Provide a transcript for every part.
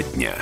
Тема дня.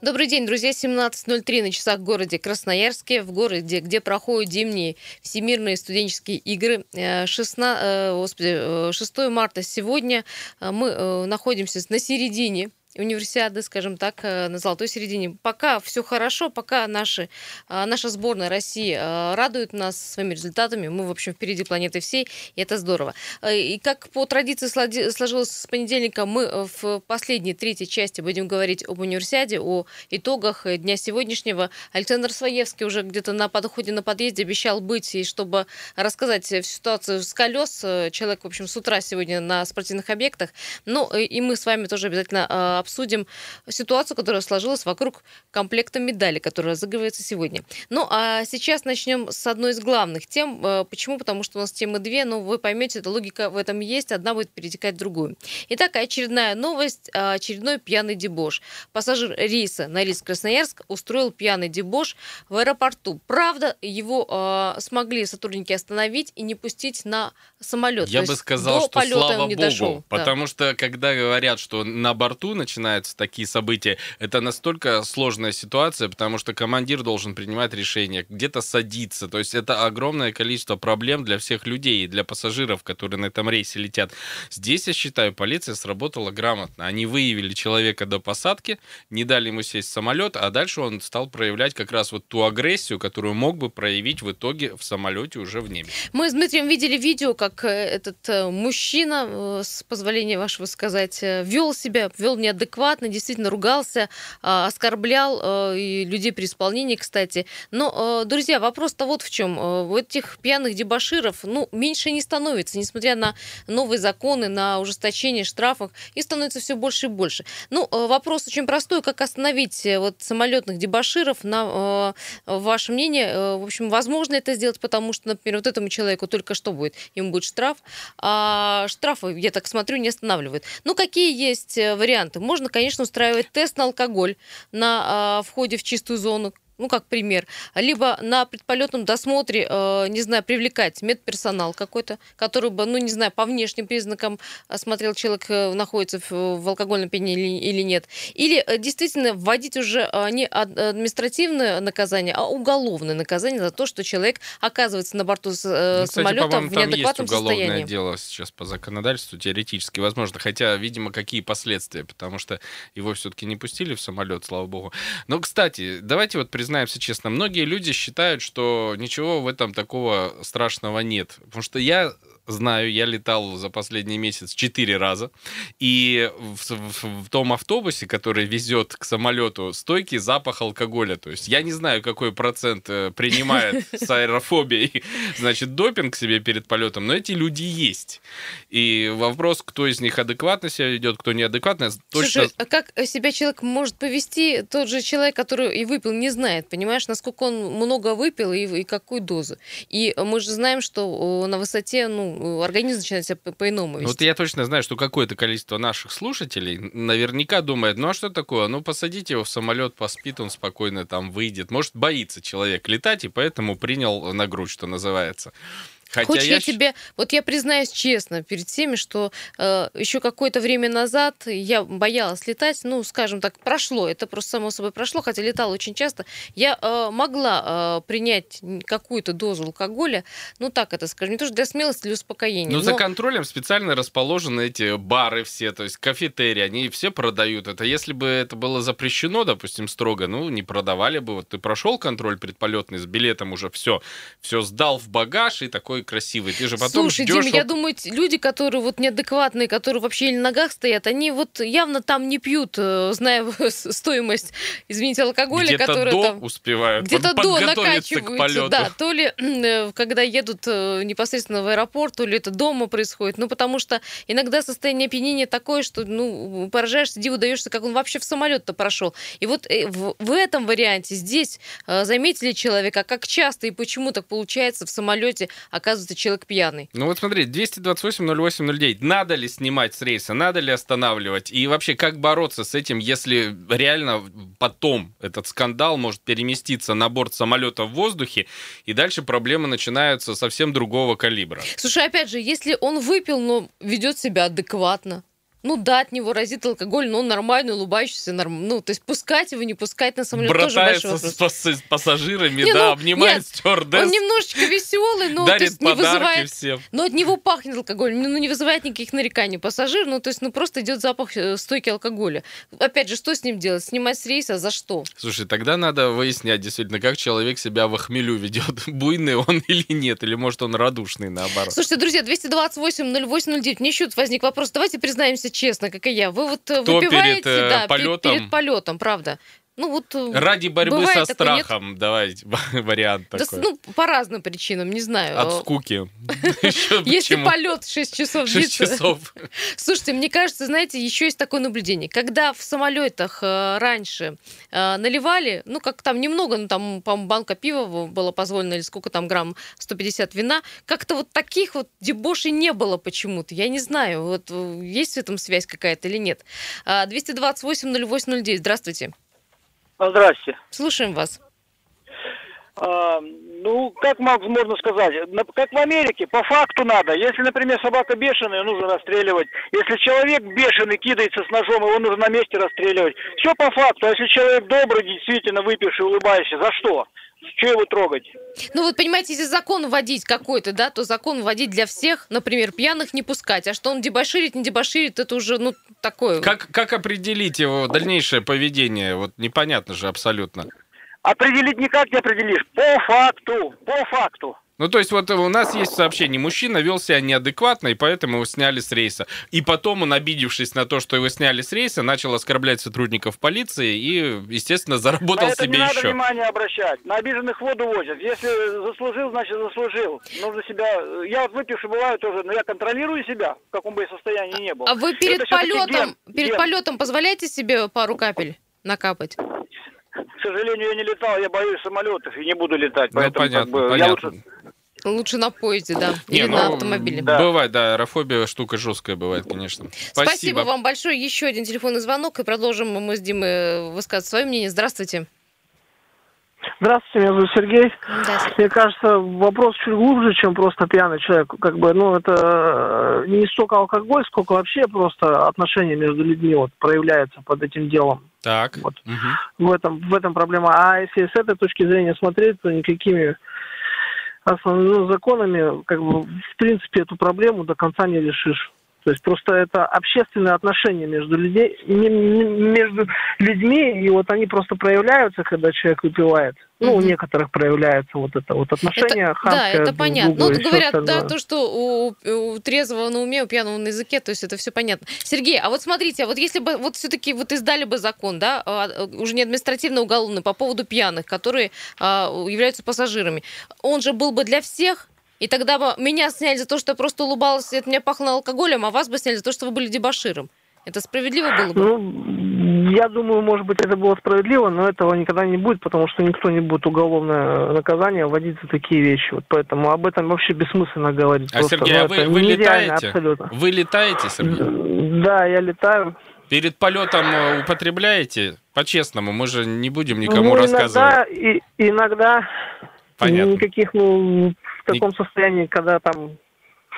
Добрый день, друзья. 17.03 на часах в городе Красноярске, в городе, где проходят зимние всемирные студенческие игры. 16, э, господи, 6 э, марта сегодня э, мы находимся на середине универсиады, скажем так, э, на золотой середине. Пока все хорошо, пока наши, э, наша сборная России э, радует нас своими результатами. Мы, в общем, впереди планеты всей, и это здорово. И как по традиции сложилось с понедельника, мы в последней, третьей части будем говорить об универсиаде, о итогах дня сегодняшнего. Александр Своевский уже где-то на подходе, на подъезде обещал быть, и чтобы рассказать всю ситуацию с колес. Человек, в общем, с утра сегодня на спортивных объектах. Ну, и мы с вами тоже обязательно обсудим ситуацию, которая сложилась вокруг комплекта медали, который разыгрывается сегодня. Ну, а сейчас начнем с одной из главных тем. Э, почему? Потому что у нас темы две, но вы поймете, эта логика в этом есть, одна будет перетекать в другую. Итак, очередная новость, а, очередной пьяный дебош. Пассажир рейса на рейс Красноярск устроил пьяный дебош в аэропорту. Правда, его э, смогли сотрудники остановить и не пустить на самолет. Я бы сказал, что слава богу, дошел. потому да. что когда говорят, что на борту начинаются такие события, это настолько сложная ситуация, потому что командир должен принимать решения, где-то садиться. То есть это огромное количество проблем для всех людей и для пассажиров, которые на этом рейсе летят. Здесь, я считаю, полиция сработала грамотно. Они выявили человека до посадки, не дали ему сесть в самолет, а дальше он стал проявлять как раз вот ту агрессию, которую мог бы проявить в итоге в самолете уже в небе. Мы с Дмитрием видели видео, как э, этот э, мужчина, э, с позволения вашего сказать, вел себя, вел неадекватно действительно ругался, а, оскорблял и людей при исполнении, кстати. Но, друзья, вопрос-то вот в чем. У этих пьяных дебаширов, ну, меньше не становится, несмотря на новые законы, на ужесточение штрафов, и становится все больше и больше. Ну, вопрос очень простой, как остановить вот самолетных дебаширов, на ваше мнение, в общем, возможно это сделать, потому что, например, вот этому человеку только что будет, ему будет штраф, а штрафы, я так смотрю, не останавливают. Ну, какие есть э, варианты? Можно, конечно, устраивать тест на алкоголь на а, входе в чистую зону, ну, как пример, либо на предполетном досмотре, э, не знаю, привлекать медперсонал какой-то, который бы, ну, не знаю, по внешним признакам смотрел, человек э, находится в, в алкогольном пьяне или, или нет. Или э, действительно вводить уже э, не административное наказание, а уголовное наказание за то, что человек оказывается на борту э, ну, кстати, самолета в неадекватном там есть уголовное состоянии. дело сейчас по законодательству, теоретически возможно, хотя, видимо, какие последствия, потому что его все-таки не пустили в самолет, слава богу. Но, кстати, давайте вот признаемся честно, многие люди считают, что ничего в этом такого страшного нет. Потому что я знаю, я летал за последний месяц четыре раза, и в, в, в том автобусе, который везет к самолету, стойкий запах алкоголя. То есть я не знаю, какой процент э, принимает с аэрофобией, значит, допинг себе перед полетом, но эти люди есть. И вопрос, кто из них адекватно себя ведет, кто неадекватно, точно... Слушай, а как себя человек может повести, тот же человек, который и выпил, не знает, понимаешь, насколько он много выпил и, и какую дозу. И мы же знаем, что на высоте, ну, организм начинает себя по-иному вести. Вот я точно знаю, что какое-то количество наших слушателей наверняка думает, ну а что такое? Ну посадите его в самолет, поспит, он спокойно там выйдет. Может, боится человек летать, и поэтому принял на грудь, что называется. Хотя Хочешь, я, я тебе... Вот я признаюсь честно перед всеми, что э, еще какое-то время назад я боялась летать, ну, скажем так, прошло, это просто само собой прошло, хотя летала очень часто. Я э, могла э, принять какую-то дозу алкоголя, ну, так это скажем, не то, что для смелости, для успокоения. Ну, но... за контролем специально расположены эти бары все, то есть кафетерии, они все продают это. Если бы это было запрещено, допустим, строго, ну, не продавали бы. Вот ты прошел контроль предполетный с билетом уже, все, все сдал в багаж и такой красивый. Ты же потом Слушай, ждешь... Дима, я думаю, люди, которые вот неадекватные, которые вообще на ногах стоят, они вот явно там не пьют, э, зная стоимость, извините, алкоголя, где-то который до там... успевают Где-то до накачиваются, да. То ли э, когда едут э, непосредственно в аэропорт, то ли это дома происходит. Ну, потому что иногда состояние опьянения такое, что, ну, поражаешься, диву даешься, как он вообще в самолет-то прошел. И вот в, в этом варианте здесь заметили человека, как часто и почему так получается в самолете оказывается оказывается человек пьяный. Ну вот смотри, 228-08-09. Надо ли снимать с рейса, надо ли останавливать? И вообще, как бороться с этим, если реально потом этот скандал может переместиться на борт самолета в воздухе, и дальше проблемы начинаются совсем другого калибра? Слушай, опять же, если он выпил, но ведет себя адекватно, ну да, от него разит алкоголь, но он нормальный, улыбающийся, норм... ну, то есть пускать его, не пускать на самолет тоже большой вопрос. с, с пассажирами, Не, да, ну, обнимает нет, стюардесс, Он немножечко веселый, но то есть не вызывает... всем. Но от него пахнет алкоголем, ну не вызывает никаких нареканий пассажир, ну то есть ну просто идет запах э, стойки алкоголя. Опять же, что с ним делать? Снимать с рейса за что? Слушай, тогда надо выяснять действительно, как человек себя в хмелю ведет. Буйный он или нет, или может он радушный наоборот. Слушайте, друзья, 228-08-09, мне еще возник вопрос. Давайте признаемся честно, как и я. Вы вот э, Кто выпиваете перед, э, да, полетом? перед полетом, правда. Ну вот... э, Ради борьбы со такое, нет? страхом, давай вариант да такой. ну, по разным причинам, не знаю. От скуки. Если полет 6 часов Шесть длится. часов. Слушайте, мне кажется, знаете, еще есть такое наблюдение. Когда в самолетах э, раньше э, наливали, ну, как там немного, ну, там, по-моему, банка пива было позволено, или сколько там грамм, 150 вина, как-то вот таких вот дебошей не было почему-то. Я не знаю, вот есть в этом связь какая-то или нет. А, 228-08-09, здравствуйте. Здрасте. Слушаем вас. А, ну, как мог- можно сказать, как в Америке, по факту надо. Если, например, собака бешеная, нужно расстреливать. Если человек бешеный кидается с ножом, его нужно на месте расстреливать. Все по факту. А если человек добрый, действительно выпивший, улыбающийся, за что? Что его трогать? Ну вот, понимаете, если закон вводить какой-то, да, то закон вводить для всех, например, пьяных не пускать. А что он дебоширит, не дебоширит, это уже, ну, такое. Как, как определить его дальнейшее поведение? Вот непонятно же абсолютно. Определить никак не определишь. По факту. По факту. Ну, то есть вот у нас есть сообщение, мужчина вел себя неадекватно, и поэтому его сняли с рейса. И потом он, обидевшись на то, что его сняли с рейса, начал оскорблять сотрудников полиции и, естественно, заработал на это себе не надо еще. внимания обращать. На обиженных воду возят. Если заслужил, значит заслужил. Нужно себя... Я вот выпивший бываю тоже, но я контролирую себя, в каком бы я состоянии ни был. А вы перед Это полетом, ген, перед ген. полетом позволяете себе пару капель накапать? К сожалению, я не летал, я боюсь самолетов и не буду летать. Ну, поэтому, понятно, как бы, я понятно. лучше- Лучше на поезде, да, Не, или ну, на автомобиле. да. Бывает, да, аэрофобия штука жесткая бывает, конечно. Спасибо. вам большое. Еще один телефонный звонок, и продолжим мы с Димой высказывать свое мнение. Здравствуйте. Здравствуйте, меня зовут Сергей. Да, Мне кажется, вопрос чуть глубже, чем просто пьяный человек. Как бы, ну, это э, не столько алкоголь, сколько вообще просто отношения между людьми вот проявляется под этим делом. Так. Вот. мгм. В этом, в этом проблема. А если с этой точки зрения смотреть, то никакими основными законами, как бы, в принципе, эту проблему до конца не решишь. То есть просто это общественные отношения между людей, не- между людьми, и вот они просто проявляются, когда человек выпивает. Ну, у Мгм. некоторых проявляется вот это вот отношение Это- да, хамское это понятно. Ну, говорят, да, то, что у, у трезвого на уме, у пьяного на языке, то есть это все понятно. Сергей, а вот смотрите, а вот если бы вот все-таки вот издали бы закон, да, а, уже не административно-уголовный, по поводу пьяных, которые а, являются пассажирами, он же был бы для всех, и тогда бы меня сняли за то, что я просто улыбалась, и от меня пахло алкоголем, а вас бы сняли за то, что вы были дебоширом. Это справедливо было бы? Ну, я думаю, может быть, это было справедливо, но этого никогда не будет, потому что никто не будет уголовное наказание вводить за такие вещи. Вот поэтому об этом вообще бессмысленно говорить. А, Просто, Сергей, ну, а вы, это вы нереально летаете? абсолютно. Вы летаете, Сергей? Да, я летаю. Перед полетом э, употребляете? По-честному, мы же не будем никому ну, рассказывать. Иногда, и, иногда Понятно. никаких, ну, в таком состоянии, когда там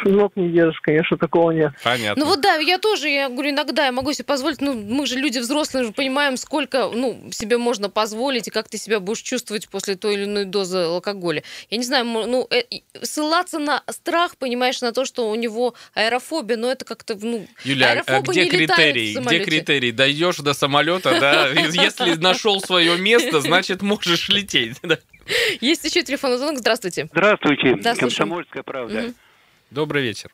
ног не держишь, конечно, такого нет. Понятно. Ну вот да, я тоже, я говорю, иногда я могу себе позволить, ну мы же люди взрослые, уже понимаем, сколько, ну, себе можно позволить и как ты себя будешь чувствовать после той или иной дозы алкоголя. Я не знаю, ну, э, ссылаться на страх, понимаешь, на то, что у него аэрофобия, но это как-то, ну, Юля, а где критерий? Где критерий? Дойдешь до самолета, да? Если нашел свое место, значит можешь лететь. Есть еще телефонный звонок, здравствуйте. Здравствуйте, Да. Комсомольская правда. Добрый вечер.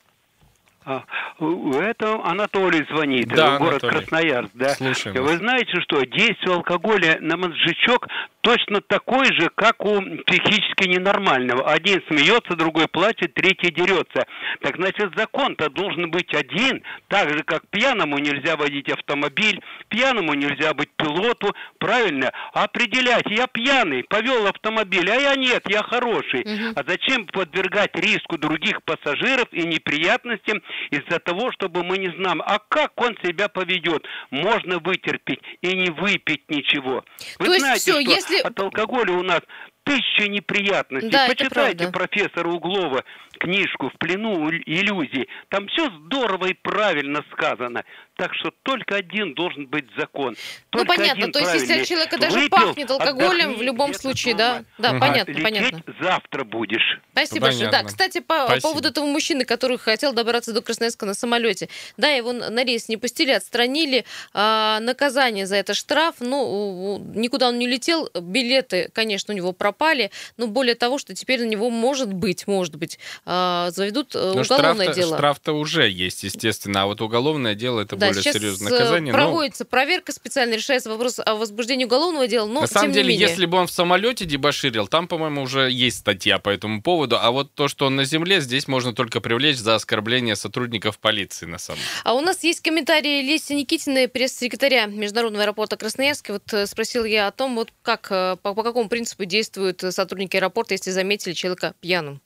А, это Анатолий звонит, Да, город Анатолий. Красноярск, да. Слушаем Вы знаете, что действие алкоголя на мозжечок точно такое же, как у психически ненормального. Один смеется, другой плачет, третий дерется. Так значит, закон-то должен быть один, так же, как пьяному нельзя водить автомобиль, пьяному нельзя быть пилоту, правильно? Определять, я пьяный, повел автомобиль, а я нет, я хороший. Мгм. А зачем подвергать риску других пассажиров и неприятностям из-за того, чтобы мы не знаем, а как он себя поведет? Можно вытерпеть и не выпить ничего. Вы То есть знаете, всё, что если- от алкоголя у нас тысяча неприятностей. Да, Почитайте профессора Углова, книжку «В плену иллюзий». Там все здорово и правильно сказано. Так что только один должен быть закон. Ну, Только понятно, один то есть если человека даже Выпил, пахнет алкоголем, отдохни, в любом случае, да? нормально. Да, Мгм. понятно, Лететь понятно. завтра будешь. Спасибо большое. Да, кстати, по, Спасибо. поводу этого мужчины, который хотел добраться до Красноярска на самолете. Да, его на рейс не пустили, отстранили. А, наказание за это штраф. Ну, никуда он не летел. Билеты, конечно, у него пропали. Но более того, что теперь на него, может быть, может быть, а, заведут э, Ну, уголовное штраф-то, дело. штраф-то уже есть, естественно, а вот уголовное дело это да, более серьезное э, наказание. но- проводится проверка специально, решается вопрос о возбуждении уголовного дела, но На самом деле, не менее. если бы он в самолете дебоширил, там, по-моему, уже есть статья по этому поводу. А вот то, что он на земле, здесь можно только привлечь за оскорбление сотрудников полиции, на самом деле. А у нас есть комментарии Леси Никитиной, пресс-секретаря Международного аэропорта Красноярска. Вот э, спросил я о том, вот как, э, по, по какому принципу действуют сотрудники аэропорта, если заметили человека пьяным.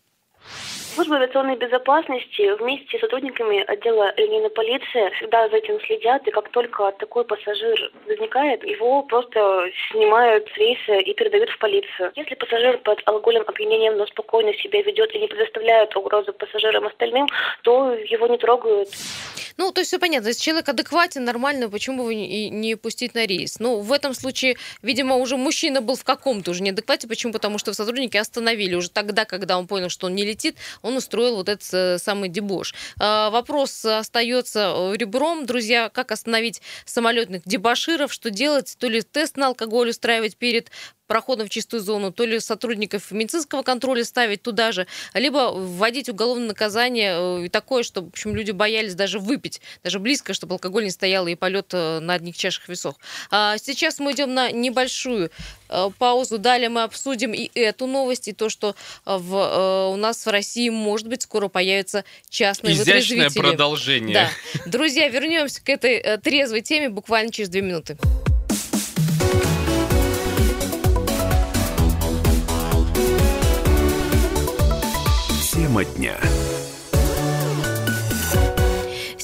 Служба авиационной безопасности вместе с сотрудниками отдела линейной полиции всегда за этим следят, и как только такой пассажир возникает, его просто снимают с рейса и передают в полицию. Если пассажир под алкогольным опьянением, но спокойно себя ведет и не предоставляет угрозу пассажирам остальным, то его не трогают. Ну, то есть все понятно. Если человек адекватен, нормально, почему бы и не пустить на рейс? Ну, в этом случае, видимо, уже мужчина был в каком-то уже неадеквате. Почему? Потому что сотрудники остановили уже тогда, когда он понял, что он не летит, он устроил вот этот э, самый дебош. А, Вопрос остается э, ребром, друзья, как остановить самолетных дебоширов, что делать, то ли тест на алкоголь устраивать перед проходом в чистую зону, то ли сотрудников медицинского контроля ставить туда же, либо вводить уголовное наказание э, и такое, чтобы, в общем, люди боялись даже выпить, даже близко, чтобы алкоголь не стоял и полет э, на одних чашах весов. А сейчас мы идем на небольшую э, паузу. Далее мы обсудим и эту новость, и то, что в, у нас в России, может быть, скоро появятся частные Изящное вытрезвители. продолжение. Да. Друзья, вернемся к этой трезвой теме буквально через две минуты. Тема дня.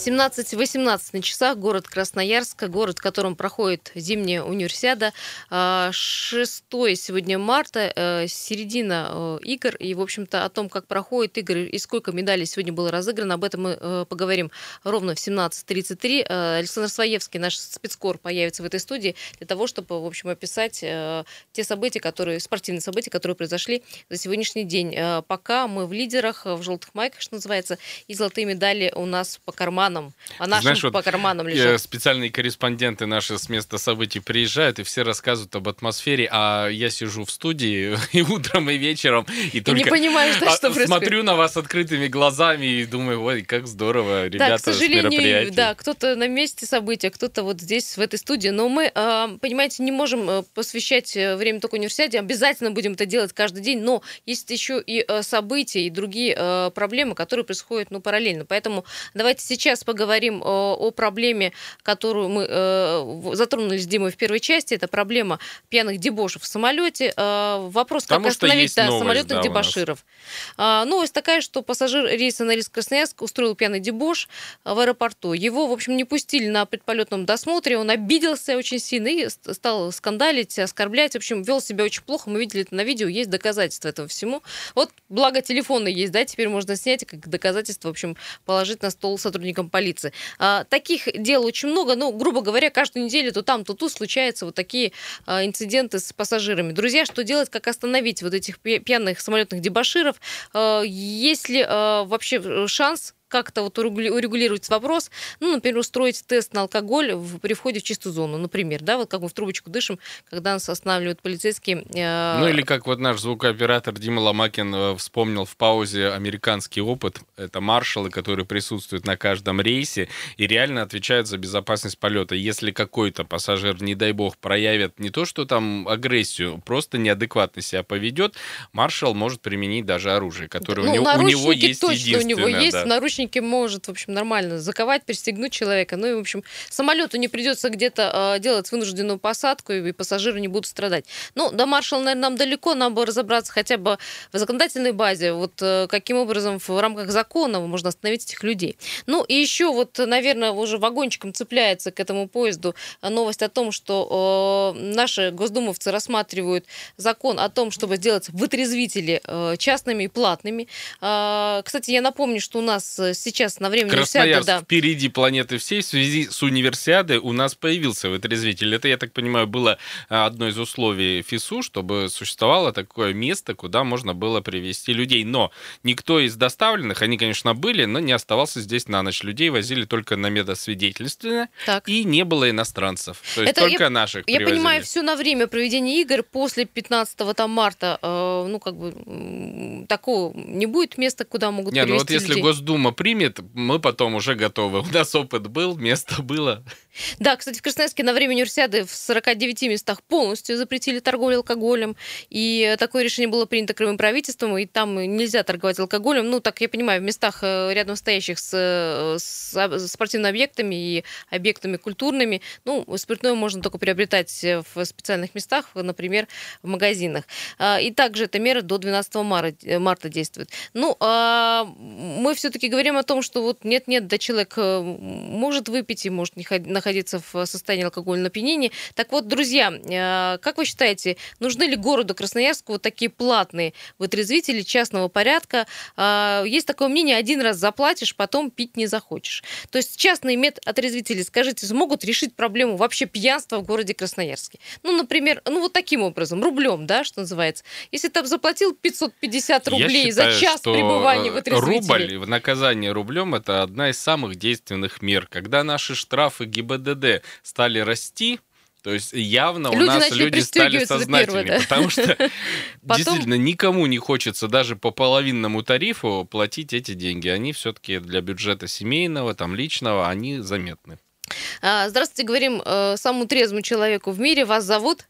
17-18 на часах, город Красноярск, город, в котором проходит зимняя универсиада. 6 сегодня марта, э, середина э, игр, и, в общем-то, о том, как проходят игры и сколько медалей сегодня было разыграно, об этом мы э, поговорим ровно в 17.33. Э, Александр Своевский, наш спецкор, появится в этой студии для того, чтобы, в общем, описать те события, которые, спортивные события, которые произошли за сегодняшний день. Пока мы в лидерах, в желтых майках, что называется, и золотые медали у нас по карманам, по нашим Знаешь, вот по карманам Э, лежат. Специальные корреспонденты наши с места событий приезжают, и все рассказывают об атмосфере, а я сижу в студии и утром, и вечером, и И только не понимаешь, да, а, что происходит. смотрю на вас открытыми глазами и думаю, ой, как здорово, Да, ребята к сожалению, да, кто-то на месте события, кто-то вот здесь, в этой студии. Но мы, э, понимаете, не можем э, посвящать э, время только универсиаде. Обязательно будем это делать каждый день. Но есть еще и события, и другие проблемы, которые происходят ну, параллельно. Поэтому давайте сейчас поговорим э, о проблеме, которую мы э, затронули с Димой в первой части. Это проблема пьяных дебошев в самолете. Э, Вопрос, как Потому что остановить да, новость, самолетных да, дебоширов. Новость такая, что пассажир рейса на рейс Красноярск устроил пьяный дебош в аэропорту. Его, в общем, не пустили на предполетном досмотре, он обиделся очень сильно и ст- стал скандалить, оскорблять. В общем, вел себя очень плохо. Мы видели это на видео, есть доказательства этого всему. Вот, благо, телефоны есть, да, теперь можно снять как доказательство, в общем, положить на стол сотрудникам полиции. А, таких дел очень много, ну, грубо говоря, каждую неделю то там, то тут случаются вот такие а, инциденты с пассажирами. Друзья, что делать, как остановить вот этих пья- пьяных самолетных дебаширов? А, Есть ли а, вообще шанс как-то вот урегули- урегулировать вопрос, ну, например, устроить тест на алкоголь в, при входе в чистую зону, например, да, вот как мы в трубочку дышим, когда нас останавливают полицейские. э, Ну или как вот наш звукооператор Дима Ломакин э, вспомнил в паузе американский опыт. Это маршалы, которые присутствуют на каждом рейсе и реально отвечают за безопасность полета. Если какой-то пассажир, не дай бог, проявит не то, что там агрессию, просто неадекватно себя поведет, маршал может применить даже оружие, которое у, ну, него, у него есть точно у него есть, да. наручники наручники, может, в общем, нормально заковать, пристегнуть человека. Ну и, в общем, самолету не придется где-то э, делать вынужденную посадку, и пассажиры не будут страдать. Ну, до маршала, наверное, нам далеко, нам бы разобраться хотя бы в законодательной базе, вот э, каким образом в рамках закона можно остановить этих людей. Ну и еще вот, наверное, уже вагончиком цепляется к этому поезду новость о том, что э, наши госдумовцы рассматривают закон о том, чтобы сделать вытрезвители э, частными и платными. Э, кстати, я напомню, что у нас сейчас на время универсиады... Да, впереди планеты всей. В связи с универсиадой у нас появился вытрезвитель. Это, я так понимаю, было одно из условий ФИСУ, чтобы существовало такое место, куда можно было привести людей. Но никто из доставленных, они, конечно, были, но не оставался здесь на ночь. Людей возили только на медосвидетельственно, так. и не было иностранцев. То есть Это только я, наших Я привозили. понимаю, все на время проведения игр после 15 там, марта, э, ну, как бы, такого не будет места, куда могут не, ну вот если людей. Госдума примет, мы потом уже готовы. У нас опыт был, место было. Да, кстати, в Красноярске на время универсиады в 49 местах полностью запретили торговлю алкоголем. И такое решение было принято Крымым правительством, и там нельзя торговать алкоголем. Ну, так я понимаю, в местах э, рядом стоящих с, э, с спортивными объектами и объектами культурными. Ну, спиртное можно только приобретать в специальных местах, например, в магазинах. А, и также эта мера до 12 марта, э, марта действует. Ну, а мы все-таки говорим о том, что вот нет-нет, да человек может выпить и может находиться в состоянии алкогольного опьянения. Так вот, друзья, э, как вы считаете, нужны ли городу Красноярску вот такие платные вытрезвители частного порядка? А, есть такое мнение, один раз заплатишь, потом пить не захочешь. То есть частные медотрезвители, скажите, смогут решить проблему вообще пьянства в городе Красноярске? Ну, например, ну вот таким образом, рублем, да, что называется. Если ты заплатил 550 рублей считаю, за час пребывания в отрезвителе... Рубль в наказание рублем – это одна из самых действенных мер. Когда наши штрафы ГИБДД стали расти, то есть явно люди у нас люди стали сознательнее, да? потому что Потом... действительно никому не хочется даже по половинному тарифу платить эти деньги. Они все-таки для бюджета семейного, там личного, они заметны. А, здравствуйте, говорим э, самому трезвому человеку в мире. Вас зовут?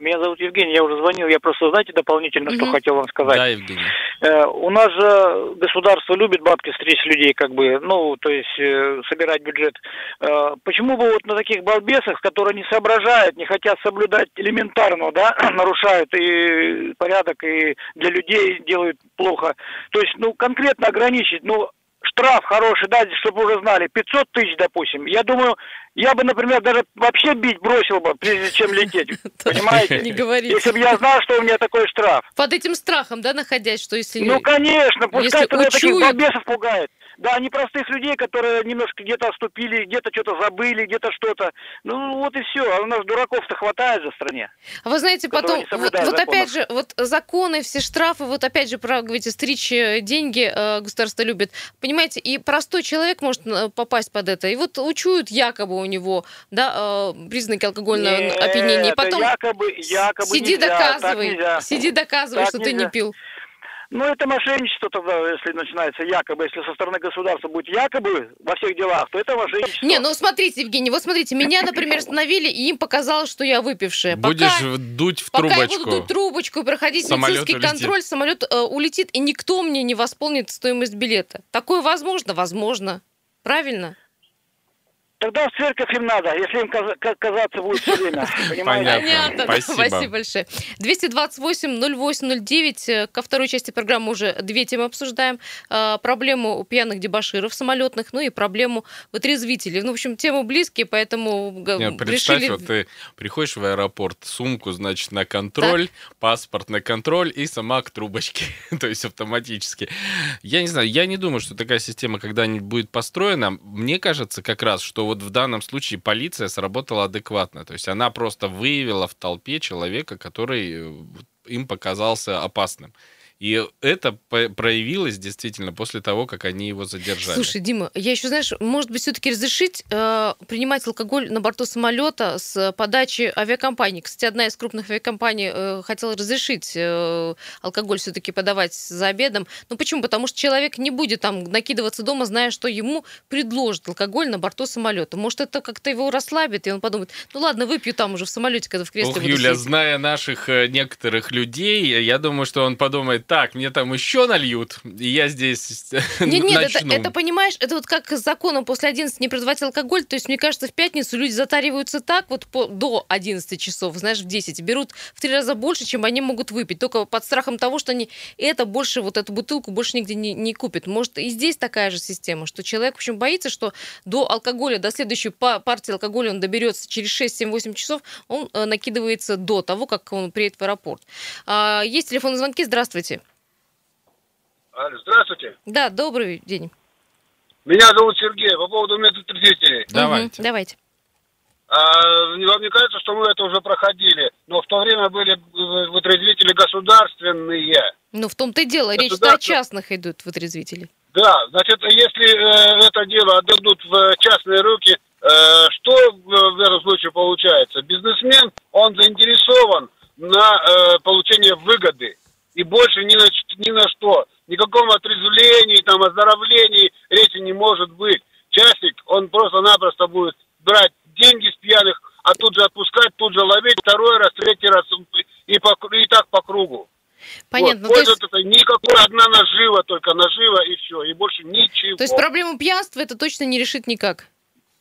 Меня зовут Евгений, я уже звонил, я просто, знаете, дополнительно, угу. что хотел вам сказать. Да, Евгений. Э, у нас же государство любит бабки стричь людей, как бы, ну, то есть э, собирать бюджет. Э, почему бы вот на таких балбесах, которые не соображают, не хотят соблюдать элементарно, да, нарушают и порядок, и для людей делают плохо. То есть, ну, конкретно ограничить, ну, штраф хороший дать, чтобы уже знали, 500 тысяч, допустим. Я думаю, я бы, например, даже вообще бить бросил бы, прежде чем лететь. Понимаете? Не говорите. Если бы я знал, что у меня такой штраф. Под этим страхом, да, находясь, что если... Ну, конечно, пускай тогда таких балбесов пугает. Да, не простых людей, которые немножко где-то оступили, где-то что-то забыли, где-то что-то. Ну, вот и все. А у нас дураков-то хватает за стране. А вы знаете, потом, вот, вот опять же, вот законы, все штрафы, вот опять же, про, говорите, стричь э, деньги э, государство любит. Понимаете, и простой человек может э, попасть под это. И вот учуют якобы у него, да, э, признаки алкогольного Нет, опьянения. И потом якобы, якобы сиди нельзя, доказывай, сиди доказывай, так что нельзя. ты не пил. Ну, это мошенничество тогда, если начинается якобы, если со стороны государства будет якобы во всех делах, то это мошенничество. Не, ну смотрите, Евгений, вот смотрите, меня, например, остановили, и им показалось, что я выпившая. Будешь пока, дуть в трубочку. Пока я буду дуть трубочку, проходить самолет медицинский улетит. контроль, самолет э, улетит, и никто мне не восполнит стоимость билета. Такое возможно? Возможно. Правильно? Тогда в церковь им надо, если им казаться будет все время. Понимаете? Понятно. Спасибо. Спасибо большое. 228-08-09. Э, ко второй части программы уже две темы обсуждаем. Э, проблему пьяных дебаширов самолетных, ну и проблему вытрезвителей. Ну, в общем, темы близкие, поэтому Не, представь, решили... вот ты приходишь в аэропорт, сумку, значит, на контроль, так. паспорт на контроль и сама к трубочке. То есть автоматически. Я не знаю, я не думаю, что такая система когда-нибудь будет построена. Мне кажется как раз, что вот в данном случае полиция сработала адекватно. То есть она просто выявила в толпе человека, который э, им показался опасным. И это проявилось действительно после того, как они его задержали. Слушай, Дима, я еще, знаешь, может быть, все-таки разрешить э, принимать алкоголь на борту самолета с подачи авиакомпании. Кстати, одна из крупных авиакомпаний э, хотела разрешить э, алкоголь все-таки подавать за обедом. Ну почему? Потому что человек не будет там накидываться дома, зная, что ему предложат алкоголь на борту самолета. Может, это как-то его расслабит, и он подумает, ну ладно, выпью там уже в самолете, когда в кресле Ох, Юля, сидеть. зная наших э, некоторых людей, я думаю, что он подумает, так, мне там еще нальют, и я здесь Нет, нет, это, это, понимаешь, это вот как с законом после 11 не продавать алкоголь, то есть, мне кажется, в пятницу люди затариваются так вот по, до 11 часов, знаешь, в 10, берут в три раза больше, чем они могут выпить, только под страхом того, что они это больше, вот эту бутылку больше нигде не, не купят. Может, и здесь такая же система, что человек, в общем, боится, что до алкоголя, до следующей па- партии алкоголя он доберется через 6, 7, 8 часов, он э, накидывается до того, как он приедет в аэропорт. А, есть телефонные звонки, здравствуйте. Алло, Здравствуйте. Да, добрый день. Меня зовут Сергей. По поводу медотрезвителей. Давайте. Мгм, давайте. А, вам не кажется, что мы это уже проходили? Но в то время были вытрезвители государственные. Ну, в том-то и дело, речь-то о частных идут вытрезвители. Да, значит, если э, это дело отдадут в частные руки, э, что в этом случае получается? Бизнесмен, он заинтересован на э, получение выгоды. И больше ни на, ни на что. Никаком отрезвлении, там, оздоровлении речи не может быть. Частник, он просто-напросто будет брать деньги с пьяных, а тут же отпускать, тут же ловить, второй раз, третий раз, и, по, и так по кругу. Понятно. Вот, то, есть, это никакой, одна нажива, только нажива и все, и больше ничего. то есть проблему пьянства это точно не решит никак.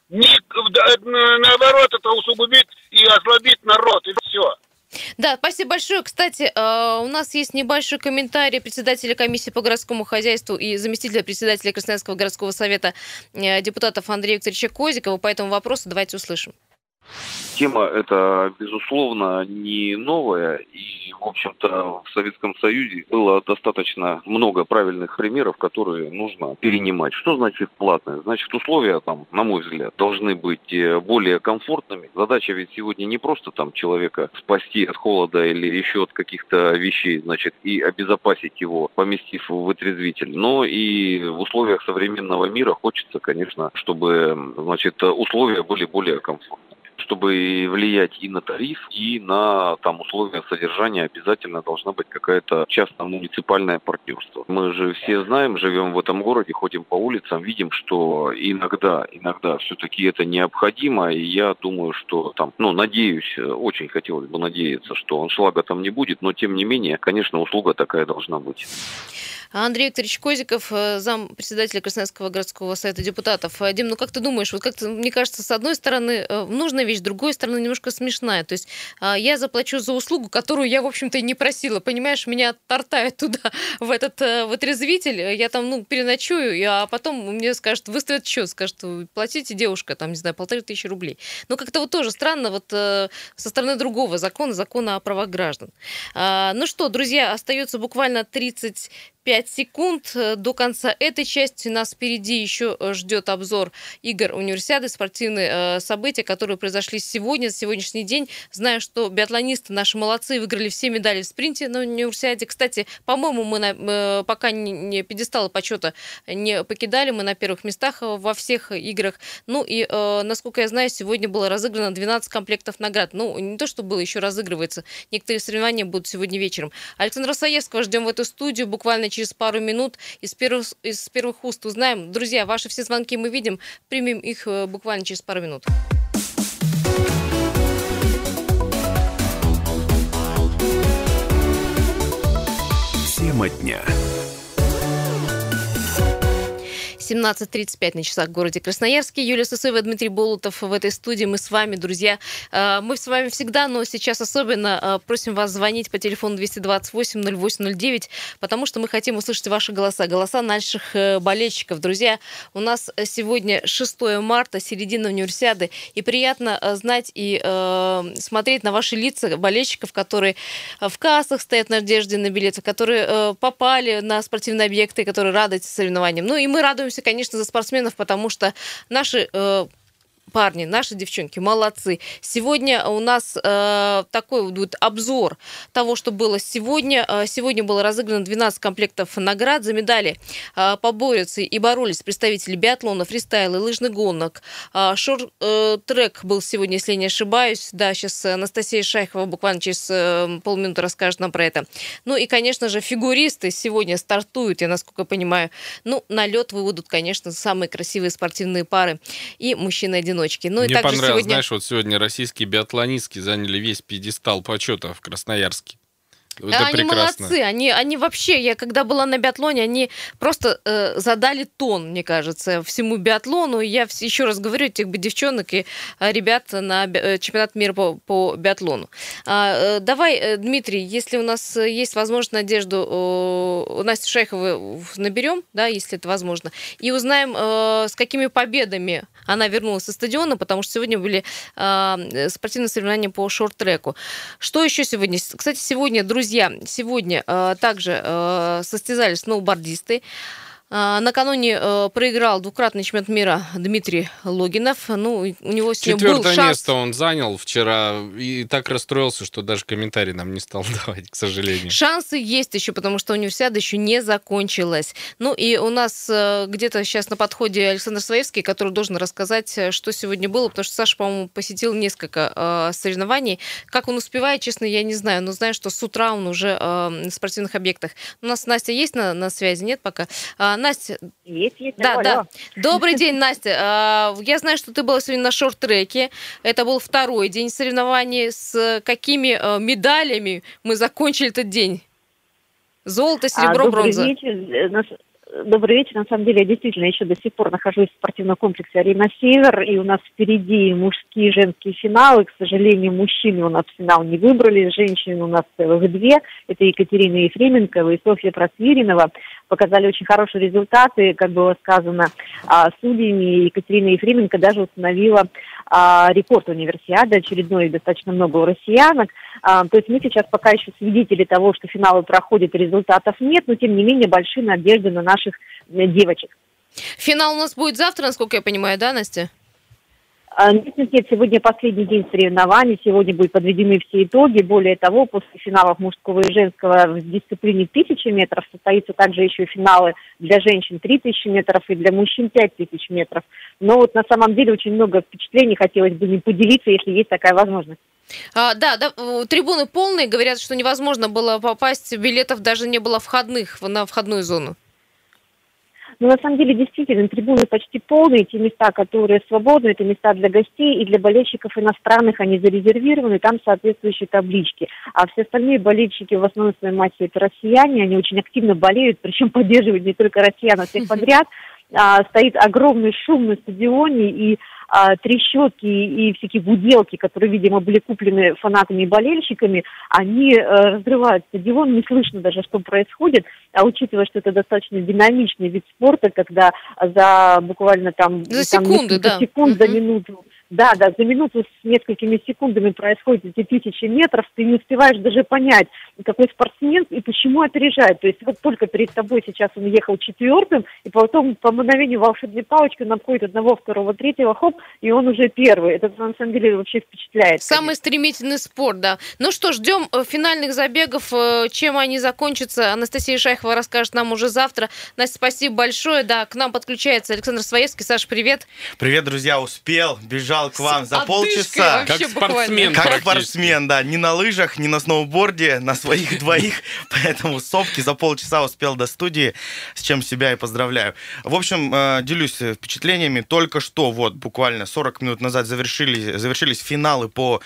Ни- да, э, на- наоборот, это усугубит и ослабит народ, и. Да, спасибо большое. Кстати, э, у нас есть небольшой комментарий председателя комиссии по городскому хозяйству и заместителя председателя Красноярского городского совета э, депутатов Андрея Викторовича Козикова по этому вопросу. Давайте услышим. Тема эта, безусловно, не новая, и, в общем-то, в Советском Союзе было достаточно много правильных примеров, которые нужно перенимать. Что значит платное? Значит, условия там, на мой взгляд, должны быть э, более комфортными. Задача ведь сегодня не просто там человека спасти от холода или еще от каких-то вещей, значит, и обезопасить его, поместив в вытрезвитель, но и в условиях современного мира хочется, конечно, чтобы, значит, условия были более комфортными чтобы влиять и на тариф, и на там условия содержания обязательно должна быть какая-то частно-муниципальное партнерство. Мы же все знаем, живем в этом городе, ходим по улицам, видим, что иногда, иногда все-таки это необходимо, и я думаю, что там, ну, надеюсь, очень хотелось бы надеяться, что аншлага там не будет, но тем не менее, конечно, услуга такая должна быть. Андрей Викторович Козиков, э, зам председателя Красноярского городского совета депутатов. Э, Дим, ну как ты думаешь, вот как-то, мне кажется, с одной стороны э, нужная вещь, с другой стороны немножко смешная. То есть а, я заплачу за услугу, которую я, в общем-то, и не просила. Понимаешь, меня тортают туда, в этот вытрезвитель. Я там, ну, переночую, а потом мне скажут, выставят счет, скажут, платите, девушка, там, не знаю, полторы тысячи рублей. Ну, как-то вот тоже странно вот со стороны другого закона, закона о правах граждан. А, Ну что, друзья, остается буквально 30 5 секунд э, до конца этой части. Нас впереди еще э, ждет обзор игр универсиады, спортивные э, события, которые произошли сегодня, сегодняшний день. Знаю, что биатлонисты наши молодцы, выиграли все медали в спринте на универсиаде. Кстати, по-моему, мы на- пока не, не пьедестала почета не покидали, мы на первых местах во всех играх. Ну и, насколько я знаю, сегодня было разыграно 12 комплектов наград. Ну, не то, что было, еще разыгрывается. Некоторые соревнования будут сегодня вечером. Александра Саевского ждем в эту студию буквально через пару минут. Из первых, из первых уст узнаем. Друзья, ваши все звонки мы видим. Примем их э, буквально через пару минут. Тема дня. 17.35 на часах в городе Красноярске. Юлия Сусыва, Дмитрий Болотов в этой студии. Мы с вами, друзья. Э, Мы с вами всегда, но сейчас особенно э, просим вас звонить по телефону 228-0809, потому что мы хотим услышать ваши голоса, голоса наших э, болельщиков. Друзья, у нас сегодня 6 марта, середина универсиады, и приятно знать и смотреть на ваши лица болельщиков, которые в кассах стоят в надежде на билеты, которые попали на спортивные объекты, которые радуются соревнованиям. Ну и мы радуемся, конечно, за спортсменов, потому что наши э, парни, наши девчонки, молодцы. Сегодня у нас э, такой вот обзор того, что было сегодня. Э, сегодня было разыграно 12 комплектов наград. За медали э, поборются и боролись представители биатлона, фристайла, лыжных гонок. Э, Шорт-трек был сегодня, если не ошибаюсь. Да, сейчас Анастасия Шайхова буквально через э, полминуты расскажет нам про это. Ну и, конечно же, фигуристы сегодня стартуют, я насколько понимаю. Ну, на лед выводят, конечно, самые красивые спортивные пары и мужчины-одиночки. Ну и Мне также понравилось, сегодня... знаешь, вот сегодня российские биатлонистки заняли весь пьедестал почета в Красноярске. Это они прекрасно. молодцы, они, они вообще, я когда была на биатлоне, они просто э, задали тон, мне кажется, всему биатлону. Я еще раз говорю, этих бы девчонок и э, ребят на э, чемпионат мира по, по биатлону. А, э, давай, Дмитрий, если у нас есть возможность, Надежду у Насти Шейховой наберем, да, если это возможно, и узнаем, э, с какими победами она вернулась со стадиона, потому что сегодня были э, спортивные соревнования по шорт-треку. Что еще сегодня? Кстати, сегодня, друзья, сегодня э, также э, состязались сноубордисты. А, Накануне э, проиграл двукратный чемпионат мира Дмитрий Логинов. Ну, у него сегодня был Четвертое шанс. место он занял вчера и так расстроился, что даже комментарий нам не стал давать, к сожалению. Шансы есть еще, потому что универсиада еще не закончилась. Ну и у нас э, где-то сейчас на подходе Александр Своевский, который должен рассказать, э, что сегодня было, потому что Саша, по-моему, посетил несколько соревнований. Как он успевает, честно, я не знаю, но знаю, что с утра он уже на спортивных объектах. У нас Настя есть на, на связи? Нет пока? А, Настя, Есть, есть. да, алло, да. Добрый день, Настя. А, Я знаю, что ты была сегодня на шорт-треке. Это был второй день соревнований. С какими э, медалями мы закончили этот день? Золото, А, серебро, добрый бронза. вечер. Э, Добрый вечер. На самом деле, я действительно еще до сих пор нахожусь в спортивном комплексе «Арена Север», и у нас впереди мужские и женские финалы. К сожалению, мужчины у нас в финал не выбрали, женщин у нас целых две. Это Екатерина Ефременкова и Софья Просвиринова. Показали очень хорошие результаты, как было сказано а, судьями. Екатерина Ефременко даже установила а, рекорд универсиады, очередной достаточно много у россиянок. А, то есть мы сейчас пока еще свидетели того, что финалы проходят, результатов нет, но тем не менее большие надежды на наших э, девочек. Финал у нас будет завтра, насколько я понимаю, да, Настя? А, Нет, сегодня последний день соревнований, сегодня будут подведены все итоги. Более того, после финалов мужского и женского в дисциплине 1000 метров состоится также еще финалы для женщин 3000 метров и для мужчин 5000 метров. Но вот на самом деле очень много впечатлений, хотелось бы не поделиться, если есть такая возможность. А, да, да, трибуны полные, говорят, что невозможно было попасть, билетов даже не было входных на входную зону. Но на самом деле действительно трибуны почти полные, те места, которые свободны, это места для гостей и для болельщиков иностранных, они зарезервированы, там соответствующие таблички. А все остальные болельщики в основном своей массе это россияне, они очень активно болеют, причем поддерживают не только россиян, а всех подряд. А, стоит огромный шум на стадионе и а, трещотки и всякие гуделки, которые, видимо, были куплены фанатами и болельщиками, они э, разрывают стадион, не слышно даже, что происходит, а учитывая, что это достаточно динамичный вид спорта, когда за буквально там, За там секунды, да. секунд, за Мгм. минуту, да, да, за минуту с несколькими секундами происходят эти тысячи метров, ты не успеваешь даже понять, какой спортсмен и почему опережает. То есть вот только перед тобой сейчас он ехал четвертым, и потом по мгновению волшебной палочкой он обходит одного, второго, третьего, хоп, и он уже первый. Это на самом деле вообще впечатляет. Самый стремительный спорт, да. Ну что, ждем э, финальных забегов. э, Чем они закончатся, Анастасия Шайхова расскажет нам уже завтра. Настя, спасибо большое. Да, к нам подключается Александр Своевский. Саш, привет. Привет, друзья, успел, бежал к вам за полчаса. Как спортсмен. Как спортсмен, да, не на лыжах, не на сноуборде, на своих двоих, поэтому сопки за полчаса успел до студии, с чем себя и поздравляю. В общем, э, делюсь впечатлениями. Только что, вот, буквально 40 минут назад завершили, завершились финалы по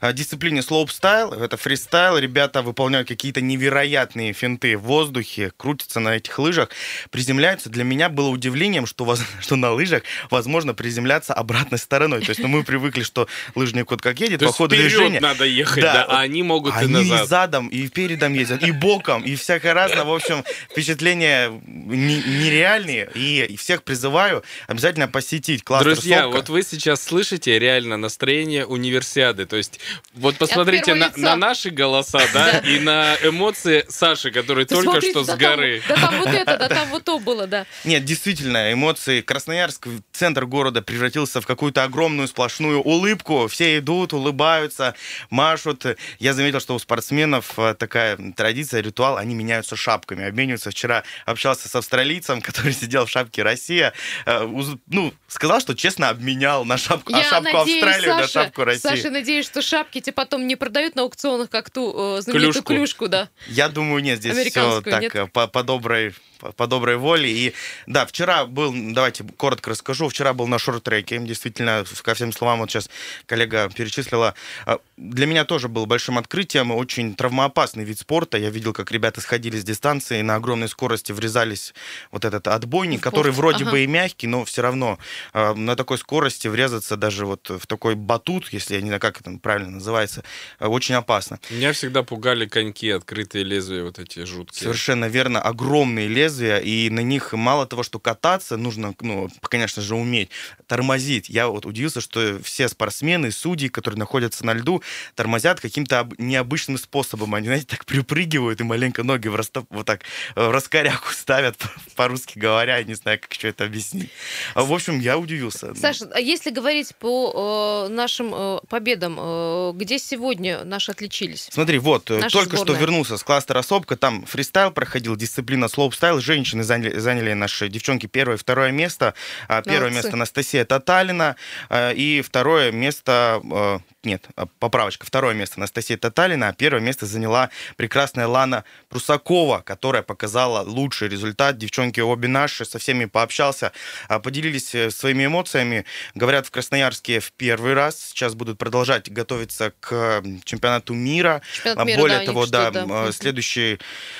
э, дисциплине слоупстайл, это фристайл. Ребята выполняют какие-то невероятные финты в воздухе, крутятся на этих лыжах, приземляются. Для меня было удивлением, что, что на лыжах возможно приземляться обратной стороной. То есть, ну, мы привыкли, что лыжник вот как едет То по ходу движения. надо ехать, Да. да, а они могут и Они назад. и задом, и передом ездят, и боком, и всякое разное. В общем, впечатления не- нереальные. И всех призываю обязательно посетить кластер Друзья, «Сопка». вот вы сейчас слышите реально настроение универсиады. То есть, вот посмотрите на, лица. на наши голоса, да, и на эмоции Саши, который только смотрите, что с там- горы. Да там вот это, да там вот то было, да. Нет, действительно, эмоции. Красноярск, центр города, превратился в какую-то огромную сплошную улыбку. Все идут, улыбаются, машут. Я заметил, что у спортсменов э, такая традиция, ритуал, они меняются шапками, обмениваются. Вчера общался с австралийцем, который сидел в шапке Россия. Э, Ну, сказал, что честно обменял на шапку, а Я шапку надеюсь, Австралию на Саша, шапку России. Саша, надеюсь, что шапки тебе потом не продают на аукционах, как ту э, знаменитую Клюшку. клюшку, да. Я думаю, нет, здесь все так нет? э, по, по доброй по, по доброй воле. И да, вчера был, давайте коротко расскажу, вчера был на шорт-треке, действительно, ко всем словам, вот сейчас коллега перечислила, а, для меня тоже был большим открытием, очень травмоопасный вид спорта. Я видел, как ребята сходили с дистанции, на огромной скорости врезались вот этот отбойник, Спорт. который вроде ага. бы и мягкий, но все равно э, на такой скорости врезаться даже вот в такой батут, если я не знаю, как это правильно называется, э, очень опасно. Меня всегда пугали коньки, открытые лезвия вот эти жуткие. Совершенно верно, огромные лезвия, и на них мало того, что кататься, нужно, ну, конечно же, уметь тормозить. Я вот удивился, что все спортсмены, судьи, которые находятся на льду, тормозят каким-то необычным способом. Они, знаете, так припрыгивают и маленько ноги в растоп, вот так в раскоряку ставят, по-русски говоря, я не знаю, как еще это объяснить. А, в общем, я удивился. Саша, а если говорить по э, нашим э, победам, э, где сегодня наши отличились? Смотри, вот, э, Наша только сборная. что вернулся с кластера Сопка, там фристайл проходил, дисциплина слоупстайл, женщины заняли, заняли наши девчонки первое и второе место. А, первое Молодцы. место Анастасия Таталина, э, и второе место э, нет, а, поправочка. Второе место Анастасия Таталина, а первое место заняла прекрасная Лана Прусакова, которая показала лучший результат. Девчонки обе наши, со всеми пообщался, а, поделились э, своими эмоциями. Говорят, в Красноярске в первый раз. Сейчас будут продолжать готовиться к чемпионату мира. Чемпионат мира Более да, того, да, да, следующие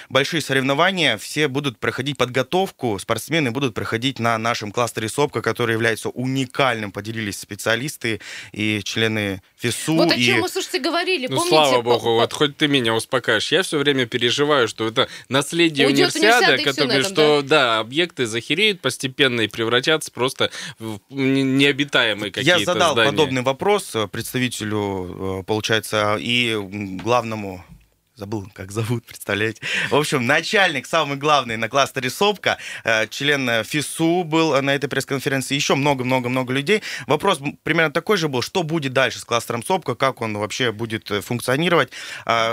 большие соревнования, все будут проходить подготовку, спортсмены будут проходить на нашем кластере СОПКа, который является уникальным, поделились специалисты и члены ФИС лесу. Вот о чем и... мы, слушайте, говорили. Ну, Помните, слава богу, по... вот хоть ты меня успокаешь. Я все время переживаю, что это наследие Уйдет универсиады, который, этом, что да? да, объекты захереют постепенно и превратятся просто в необитаемые какие-то Я задал здания. подобный вопрос э, представителю, э, получается, и главному Забыл, как зовут, представляете? В общем, начальник, самый главный на кластере СОПКа, э, член э, ФИСУ был на этой пресс-конференции, еще много-много-много людей. Вопрос примерно такой же был, что будет дальше с кластером СОПКа, как он вообще будет э, функционировать.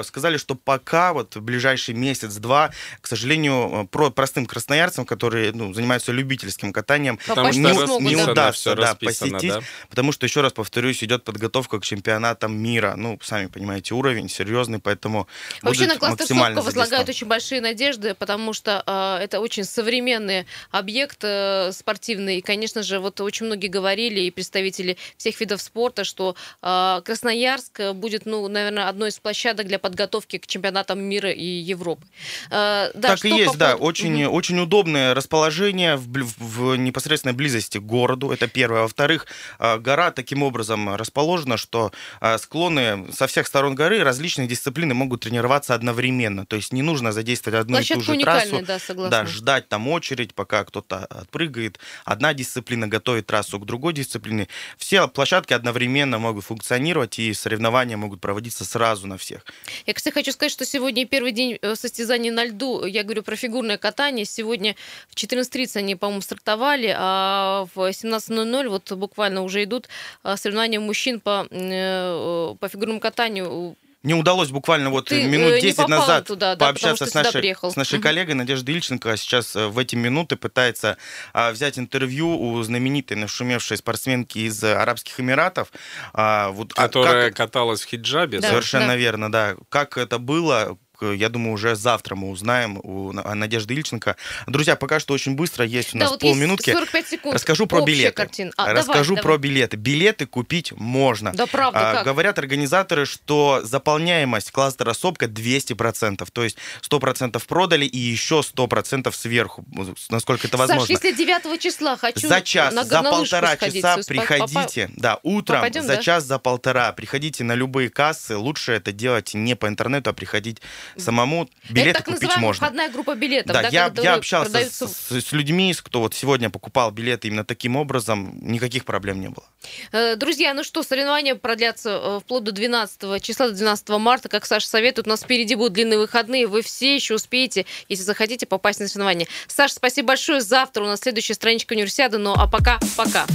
Сказали, что пока, вот в ближайший месяц-два, к сожалению, про простым красноярцам, которые ну, занимаются любительским катанием, потому не, не удастся да, посетить, да? потому что, еще раз повторюсь, идет подготовка к чемпионатам мира. Ну, сами понимаете, уровень серьезный, поэтому Вообще на кластер Сопка возлагают очень большие надежды, потому что э, это очень современный объект э, спортивный. И, конечно же, вот очень многие говорили, и представители всех видов спорта, что э, Красноярск будет, ну, наверное, одной из площадок для подготовки к чемпионатам мира и Европы. Э, да, так и есть, по да. Очень, угу. очень удобное расположение в, в, в непосредственной близости к городу. Это первое. Во-вторых, э, гора таким образом расположена, что э, склоны со всех сторон горы различные дисциплины могут тренироваться тренироваться одновременно. То есть не нужно задействовать одну Площадка и ту же трассу. Да, согласна. да, ждать там очередь, пока кто-то отпрыгает. Одна дисциплина готовит трассу к другой дисциплине. Все площадки одновременно могут функционировать, и соревнования могут проводиться сразу на всех. Я, кстати, хочу сказать, что сегодня первый день э, состязаний на льду. Я говорю про фигурное катание. Сегодня в 14.30 они, по-моему, стартовали, а в 17.00 вот буквально уже идут э, соревнования мужчин по, э, по фигурному катанию мне удалось буквально вот Ты минут 10 э, назад туда, да, пообщаться с нашей, с нашей угу. коллегой Надеждой Ильченко. Сейчас э, в эти минуты пытается а, взять интервью у знаменитой нашумевшей спортсменки из Арабских Эмиратов. А, вот, а Которая как... каталась в хиджабе. Да, Совершенно да. верно, да. Как это было, я думаю, уже завтра мы узнаем у Надежды Ильченко. Друзья, пока что очень быстро, есть у нас да, вот полминутки. 45 секунд. Расскажу про билеты. А, Расскажу давай, про давай. билеты. Билеты купить можно. Да, правда, а, как? Говорят организаторы, что заполняемость кластера СОПКа 200%. То есть 100% продали и еще 100% сверху, насколько это возможно. Саш, если 9 числа хочу За час, на, за на полтора часа приходите. Попа... Да, утром Попадем, за да? час, за полтора. Приходите на любые кассы. Лучше это делать не по интернету, а приходить самому билеты Это так купить можно. входная группа билетов, да, да я, я общался продаются... с, с людьми, кто вот сегодня покупал билеты именно таким образом, никаких проблем не было. Э, друзья, ну что, соревнования продлятся э, вплоть до 12 числа, до 12 марта, как Саша советует, у нас впереди будут длинные выходные, вы все еще успеете, если захотите, попасть на соревнования. Саша, спасибо большое, завтра у нас следующая страничка универсиады, ну а пока, пока.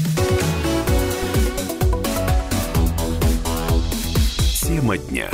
Тема дня.